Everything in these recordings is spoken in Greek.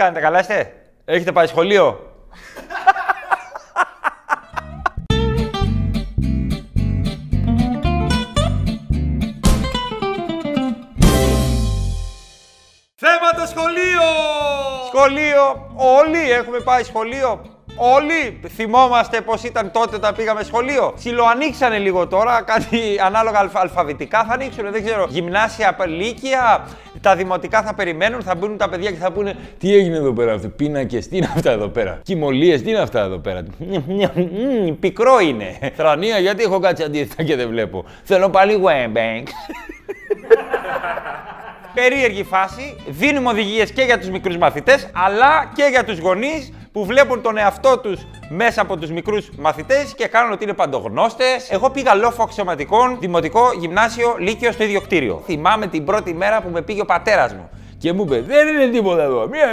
Αναμνήσεις! Τι κάνετε, καλά είστε; Έχετε πάει σχολείο; Θέματα σχολείο! Σχολείο! Όλοι έχουμε πάει σχολείο. Όλοι θυμόμαστε πώς ήταν τότε όταν πήγαμε σχολείο. Ψιλοανοίξανε λίγο τώρα, κάτι ανάλογα αλφα- αλφαβητικά θα ανοίξουν, δεν ξέρω. Γυμνάσια, λύκεια, τα δημοτικά θα περιμένουν, θα μπουν τα παιδιά και θα πούνε Τι έγινε εδώ πέρα, αυτό, πίνακες, τι είναι αυτά εδώ πέρα. Κοιμωλίες, τι είναι αυτά εδώ πέρα. Μμμ, Πικρό είναι. Θρανία, γιατί έχω κάτσει αντίθετα και δεν βλέπω. Θέλω πάλι Wembank. Περίεργη φάση. Δίνουμε οδηγίες και για τους μικρούς μαθητές, αλλά και για τους γονείς που βλέπουν τον εαυτό τους μέσα από τους μικρούς μαθητές και κάνουν ότι είναι παντογνώστες. Εγώ πήγα λόφο αξιωματικών, δημοτικό, γυμνάσιο, λύκειο στο ίδιο κτίριο. Θυμάμαι την πρώτη μέρα που με πήγε ο πατέρας μου. Και μου είπε: Δεν είναι τίποτα εδώ. Μία...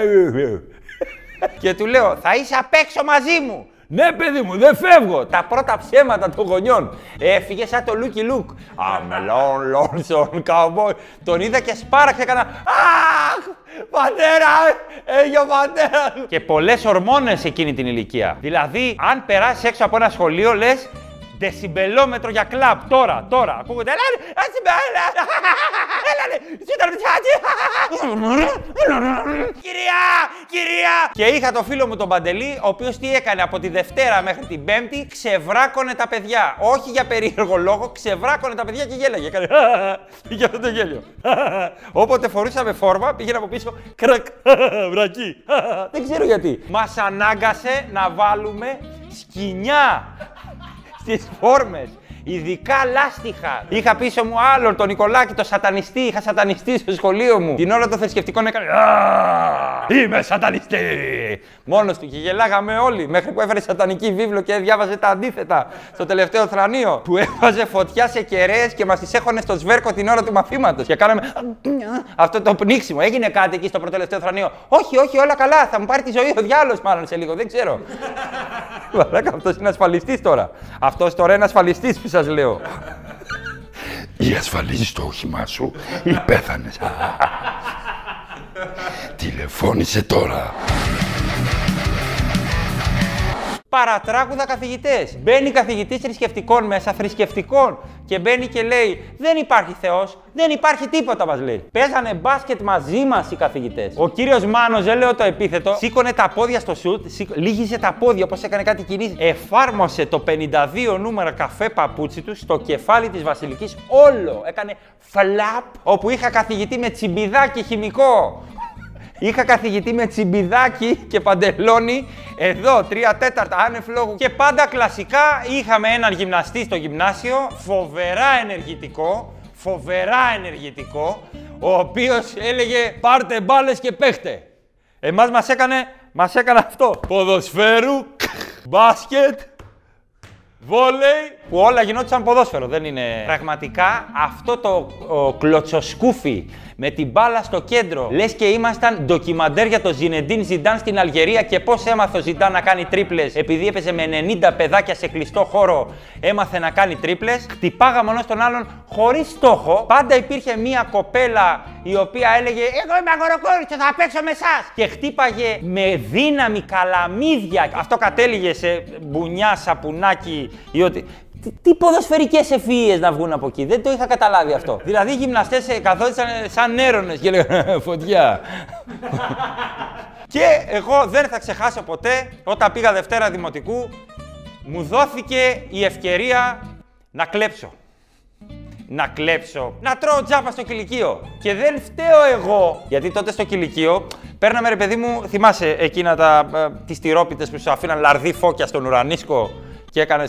και του λέω: Θα είσαι απ' έξω μαζί μου. Ναι, παιδί μου, δεν φεύγω. Τα πρώτα ψέματα των γονιών. Έφυγε σαν το Λούκι Λουκ. I'm a lonesome cowboy. Τον είδα και σπάραξε έκανα. Αχ! Πατέρα! Έχει ο πατέρας! Και πολλές ορμόνες εκείνη την ηλικία. Δηλαδή, αν περάσεις έξω από ένα σχολείο, λες. Ντεσιμπελόμετρο για κλαμπ. Τώρα, τώρα. Ακούγονται. Έλα, ρε, ντεσιμπέλα. Έλα, ρε, ζήτα Κυρία, κυρία. Και είχα το φίλο μου τον Παντελή, ο οποίος τι έκανε από τη Δευτέρα μέχρι την Πέμπτη, ξεβράκωνε τα παιδιά. Όχι για περίεργο λόγο, ξεβράκωνε τα παιδιά και γέλαγε. Έκανε. Είχε αυτό το γέλιο. Όποτε φορούσαμε φόρμα, πήγαινε από πίσω. Κρακ. Βρακί. Δεν ξέρω γιατί. Μας ανάγκασε να βάλουμε σκοινιά disformes. Ειδικά λάστιχα. Είχα πίσω μου άλλον, τον Νικολάκη, το σατανιστή. Είχα σατανιστή στο σχολείο μου. Την ώρα των θρησκευτικών έκανε. «Α, Είμαι σατανιστή! Μόνος του και γελάγαμε όλοι. Μέχρι που έφερε σατανική βίβλο και διάβαζε τα αντίθετα στο τελευταίο θρανείο. Που έβαζε φωτιά σε κεραίες και μας τις έχωνε στο σβέρκο την ώρα του μαθήματος. Και κάναμε αυτό το πνίξιμο. Έγινε κάτι εκεί στο προτελευταίο θρανείο. Όχι, όχι, όλα καλά. Θα μου πάρει τη ζωή ο διάλογο μάλλον σε λίγο. Δεν ξέρω. Μαλάκα, αυτός είναι ασφαλιστής τώρα. Αυτός τώρα είναι ασφαλιστής που σας λέω. Ή ασφαλίζεις το όχημά σου ή πέθανες. Τηλεφώνησε τώρα. Παρατράγουδα καθηγητές. Μπαίνει καθηγητής θρησκευτικών μέσα, θρησκευτικών. Και μπαίνει και λέει: Δεν υπάρχει Θεός, δεν υπάρχει τίποτα, μας λέει. Παίζανε μπάσκετ μαζί μας οι καθηγητές. Ο κύριος Μάνος, δεν λέω το επίθετο, σήκωνε τα πόδια στο σουτ, σήκω- λύγησε τα πόδια όπως έκανε κάτι κινήσεις. Εφάρμοσε το 52 νούμερο καφέ παπούτσι του στο κεφάλι της Βασιλικής όλο. Έκανε φλαπ, όπου είχα καθηγητή με τσιμπιδάκι χημικό. Είχα καθηγητή με τσιμπιδάκι και παντελόνι, εδώ, τρία τέταρτα, άνευ λόγου. Και πάντα κλασικά είχαμε έναν γυμναστή στο γυμνάσιο, φοβερά ενεργητικό, φοβερά ενεργητικό, ο οποίος έλεγε πάρτε μπάλες και παίχτε. Εμάς μας έκανε, μας έκανε αυτό. Ποδοσφαίρου, μπάσκετ, Βόλεϊ, που όλα γινόντουσαν ποδόσφαιρο, δεν είναι. Πραγματικά αυτό το ο, κλωτσοσκούφι με την μπάλα στο κέντρο. Λες και ήμασταν ντοκιμαντέρ για το Ζινεντίν Ζιντάν στην Αλγερία και πώς έμαθε ο Ζιντάν να κάνει τρίπλες. Επειδή έπαιζε με 90 παιδάκια σε κλειστό χώρο, έμαθε να κάνει τρίπλες. Χτυπάγαμε ένα τον άλλον χωρίς στόχο. Πάντα υπήρχε μία κοπέλα η οποία έλεγε Εγώ είμαι αγοροκόριτσο, θα παίξω με εσάς. Και χτύπαγε με δύναμη καλαμίδια. Αυτό κατέληγε σε μπουνιά, σαπουνάκι ή ότι. Τι, τι ποδοσφαιρικές ευφυίε να βγουν από εκεί. Δεν το είχα καταλάβει αυτό. Δηλαδή οι γυμναστές καθόντουσαν σαν έρονες και λέγανε Φωτιά. και εγώ δεν θα ξεχάσω ποτέ όταν πήγα Δευτέρα Δημοτικού, μου δόθηκε η ευκαιρία να κλέψω. Να κλέψω. Να τρώω τζάπα στο κηλικείο. Και δεν φταίω εγώ. Γιατί τότε στο κηλικείο παίρναμε ρε παιδί μου, θυμάσαι εκείνα τα, ε, τις τυρόπιτες που σου αφήναν λαρδί φώκια στον ουρανίσκο; Και έκανε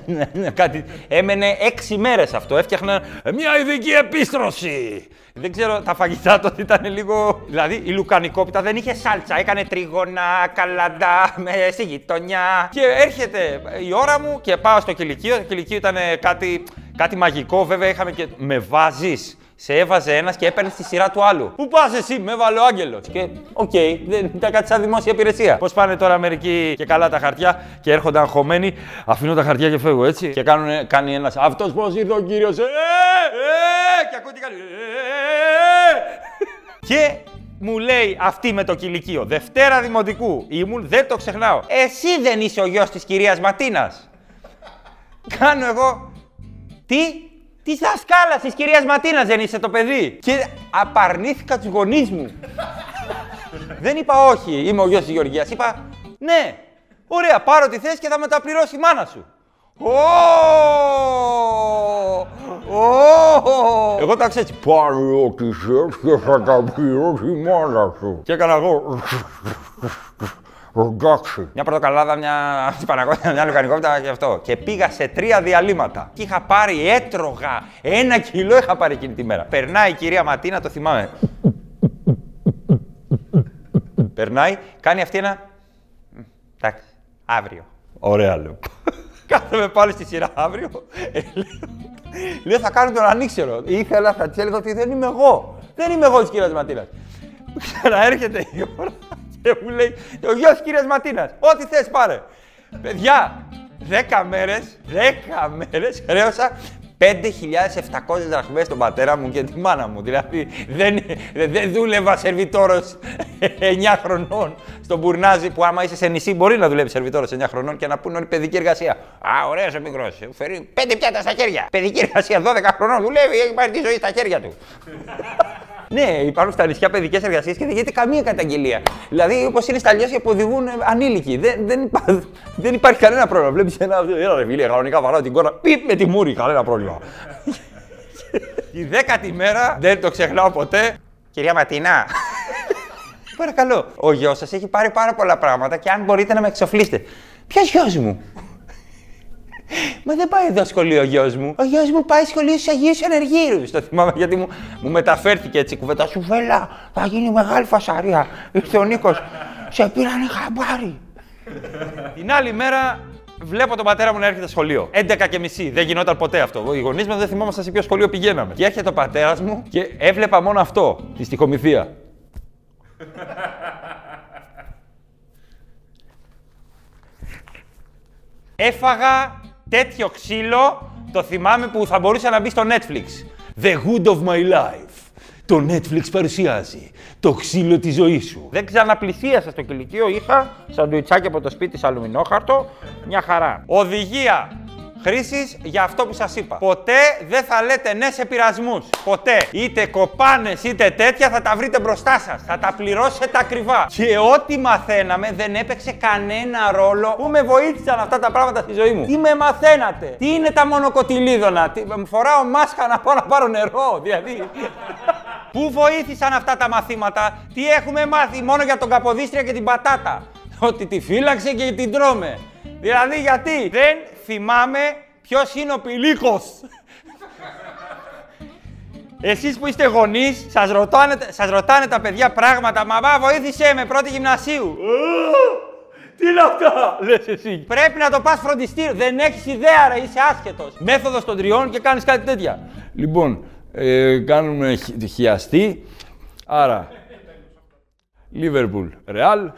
κάτι. Έμενε έξι μέρες αυτό. Έφτιαχνα μια ειδική επίστρωση. Δεν ξέρω, τα φαγητά τότε ήταν λίγο. Δηλαδή η λουκανικόπιτα δεν είχε σάλτσα. Έκανε τρίγωνα, κάλαντα, με στη γειτονιά. Και έρχεται η ώρα μου και πάω στο κυλικείο. Το κυλικείο ήταν κάτι, κάτι μαγικό. Βέβαια είχαμε και. Με βάζεις. Σε έβαζε ένας και έπαιρνε στη σειρά του άλλου. Πού πας εσύ, με έβαλε ο Άγγελος. Και οκ, δεν ήταν κάτι σαν δημόσια υπηρεσία. Πώς πάνε τώρα μερικοί και καλά τα χαρτιά και έρχονται αγχωμένοι, αφήνω τα χαρτιά και φεύγω έτσι. Και κάνουν, κάνει ένας. Αυτός πώς ήρθε ο κύριος. Ε, ε, και ακούω τι κάνει. Ε, ε, ε. Και μου λέει αυτή με το κηλικείο. Δευτέρα Δημοτικού. Ήμουν, δεν το ξεχνάω. Εσύ δεν είσαι ο γιος της κυρίας Ματίνας. Κάνω εγώ. Τι, Τη δασκάλα τη κυρία Ματίνα δεν είσαι το παιδί; Και απαρνήθηκα τους γονείς μου. δεν είπα όχι, είμαι ο γιος της Γεωργίας. Είπα ναι, ωραία, πάρω τη θέση και θα μεταπληρώσει η μάνα σου. Εγώ τα έτσι. Πάρε ό,τι θες και θα τα πληρώσει η μάνα σου. Και έκανα εγώ. Εντάξει. Μια πορτοκαλάδα, μια πανακότητα, μια λουκανικότητα και αυτό. Και πήγα σε τρία διαλύματα. Και είχα πάρει, έτρωγα. Ένα κιλό είχα πάρει εκείνη τη μέρα. Περνάει η κυρία Ματίνα, το θυμάμαι. Περνάει, κάνει αυτή ένα. Εντάξει, αύριο. Ωραία, λέω. Κάθομαι πάλι στη σειρά αύριο. Ε, λέω, λέω, θα κάνω τον ανήξερο. Ήθελα, θα τη έλεγα ότι δεν είμαι εγώ. Δεν είμαι εγώ της κυρίας Ματίνας. Ξαναέρχεται η ώρα και μου λέει ο γιος κυρίας Ματίνας, ό,τι θες πάρε. Παιδιά, 10 μέρες, 10 μέρες χρέωσα 5.700 δραχμές στον πατέρα μου και τη μάνα μου. Δηλαδή δεν, δεν δούλευα σερβιτόρος 9 χρονών στον Μπουρνάζι που άμα είσαι σε νησί μπορεί να δουλεύεις σερβιτόρος 9 χρονών και να πούνε όλη παιδική εργασία. Α, ωραία ο μικρός. Φέρει 5 πιάτα στα χέρια. Παιδική εργασία 12 χρονών δουλεύει, έχει πάρει τη ζωή στα χέρια του. Ναι, υπάρχουν στα νησιά παιδικές εργασίες και δεν γίνεται καμία καταγγελία. Δηλαδή, όπως είναι στα λιώσια που οδηγούν ανήλικοι. Δεν, δεν, υπά... δεν υπάρχει κανένα πρόβλημα. Βλέπεις ένα. Ένα ρε φίλε, κανονικά βαράω την κόρα. Πιπ με τη μούρη, κανένα πρόβλημα. Τη δέκατη μέρα δεν το ξεχνάω ποτέ. Κυρία Ματινά. Παρακαλώ. Ο γιος σας έχει πάρει πάρα πολλά πράγματα και αν μπορείτε να με εξοφλήσετε. Ποιος γιος μου; Μα δεν πάει εδώ σχολείο ο γιος μου. Ο γιος μου πάει σχολείο στου Αγίου Ενεργύρου. Το θυμάμαι γιατί μου, μου μεταφέρθηκε έτσι η κουβέντα. Σου βέλα, θα γίνει μεγάλη φασαρία. Ήρθε ο Νίκος. Σε πήρανε χαμπάρι. Την άλλη μέρα βλέπω τον πατέρα μου να έρχεται σχολείο. 11 και μισή. Δεν γινόταν ποτέ αυτό. Οι γονείς μας δεν θυμόμαστε σε ποιο σχολείο πηγαίναμε. Και έρχεται ο πατέρας μου και έβλεπα μόνο αυτό. Τη στοιχομηθεία. Έφαγα τέτοιο ξύλο, το θυμάμαι που θα μπορούσε να μπει στο Netflix. The Good of My Life. Το Netflix παρουσιάζει το ξύλο της ζωής σου. Δεν ξαναπλησίασα στο κηλικείο, είχα σαντουιτσάκι από το σπίτι σε αλουμινόχαρτο, μια χαρά. Οδηγία χρήσης για αυτό που σας είπα. Ποτέ δεν θα λέτε ναι σε πειρασμούς. Ποτέ. Είτε κοπάνες είτε τέτοια θα τα βρείτε μπροστά σας. Θα τα πληρώσετε ακριβά. Και ό,τι μαθαίναμε δεν έπαιξε κανένα ρόλο που με βοήθησαν αυτά τα πράγματα στη ζωή μου. Τι με μαθαίνατε; Τι είναι τα μονοκοτιλίδωνα. Τι... Φοράω μάσκα να πάω να πάρω νερό. Δηλαδή. Πού βοήθησαν αυτά τα μαθήματα, τι έχουμε μάθει μόνο για τον Καποδίστρια και την πατάτα; Ότι τη φύλαξε και την τρώμε. Δηλαδή γιατί; Δεν θυμάμαι ποιος είναι ο πηλίκος. Εσείς που είστε γονείς, σας ρωτάνε, σας ρωτάνε τα παιδιά πράγματα. Μαμά, βοήθησέ με πρώτη γυμνασίου. Τι είναι αυτά, λες εσύ. Πρέπει να το πας φροντιστήριο. Δεν έχεις ιδέα, ρε, είσαι άσχετος. Μέθοδος των τριών και κάνεις κάτι τέτοια. Λοιπόν, ε, κάνουμε χιαστή. Άρα, Λίβερπουλ, Ρεάλ,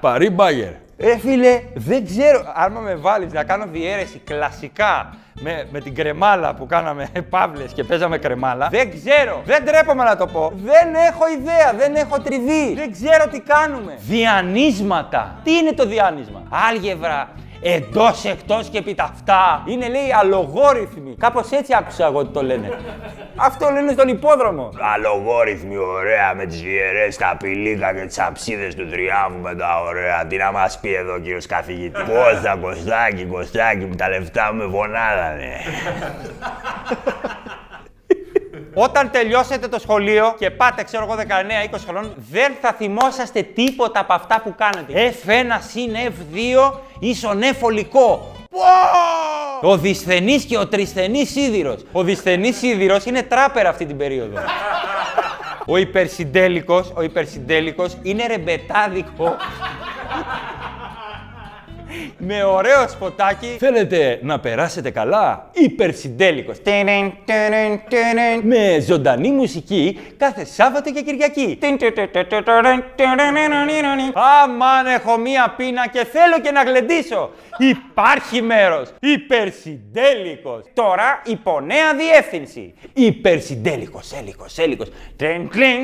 Παρί Μπάγερ. Ε, φίλε, δεν ξέρω. Αν με βάλεις να κάνω διαίρεση κλασικά με, με την κρεμάλα που κάναμε παύλες και παίζαμε κρεμάλα, δεν ξέρω. Δεν τρέπομαι να το πω. Δεν έχω ιδέα, δεν έχω τριβή. Δεν ξέρω τι κάνουμε. Διανύσματα. Τι είναι το διάνυσμα. Άλγευρα, εντός, εκτός και επί αυτά. Είναι λέει αλογόριθμοι. Κάπως έτσι άκουσα εγώ ότι το λένε. Αυτό λένε στον υπόδρομο. Αλογόριθμοι, ωραία, με τις γερέ, τα πηλίκα και τις αψίδες του τριάμβου με τα ωραία. Τι να μας πει εδώ, κύριος καθηγητής; Πόσα κοστάκι, κοστάκι μου, τα λεφτά μου με φωνάδανε. Όταν τελειώσετε το σχολείο και πάτε, ξέρω εγώ, 19-20 χρονών, δεν θα θυμόσαστε τίποτα από αυτά που κάνετε. F1 συν F2 ίσον F ολικό. Ο δυσθενής και ο τρισθενής σίδηρος. Ο δυσθενής σίδηρος είναι τράπερ αυτή την περίοδο. ο υπερσυντέλικος, ο υπερσυντέλικος είναι ρεμπετάδικο. Με ωραίο σποτάκι. Θέλετε να περάσετε καλά. Υπερσυντέλικος. Με ζωντανή μουσική κάθε Σάββατο και Κυριακή. Αμάν έχω μία πείνα και θέλω και να γλεντήσω. Υπάρχει μέρος. Υπερσυντέλικος. Τώρα υπό νέα διεύθυνση. Υπερσυντέλικος, έλικος, έλικος. Τεν, τλιν.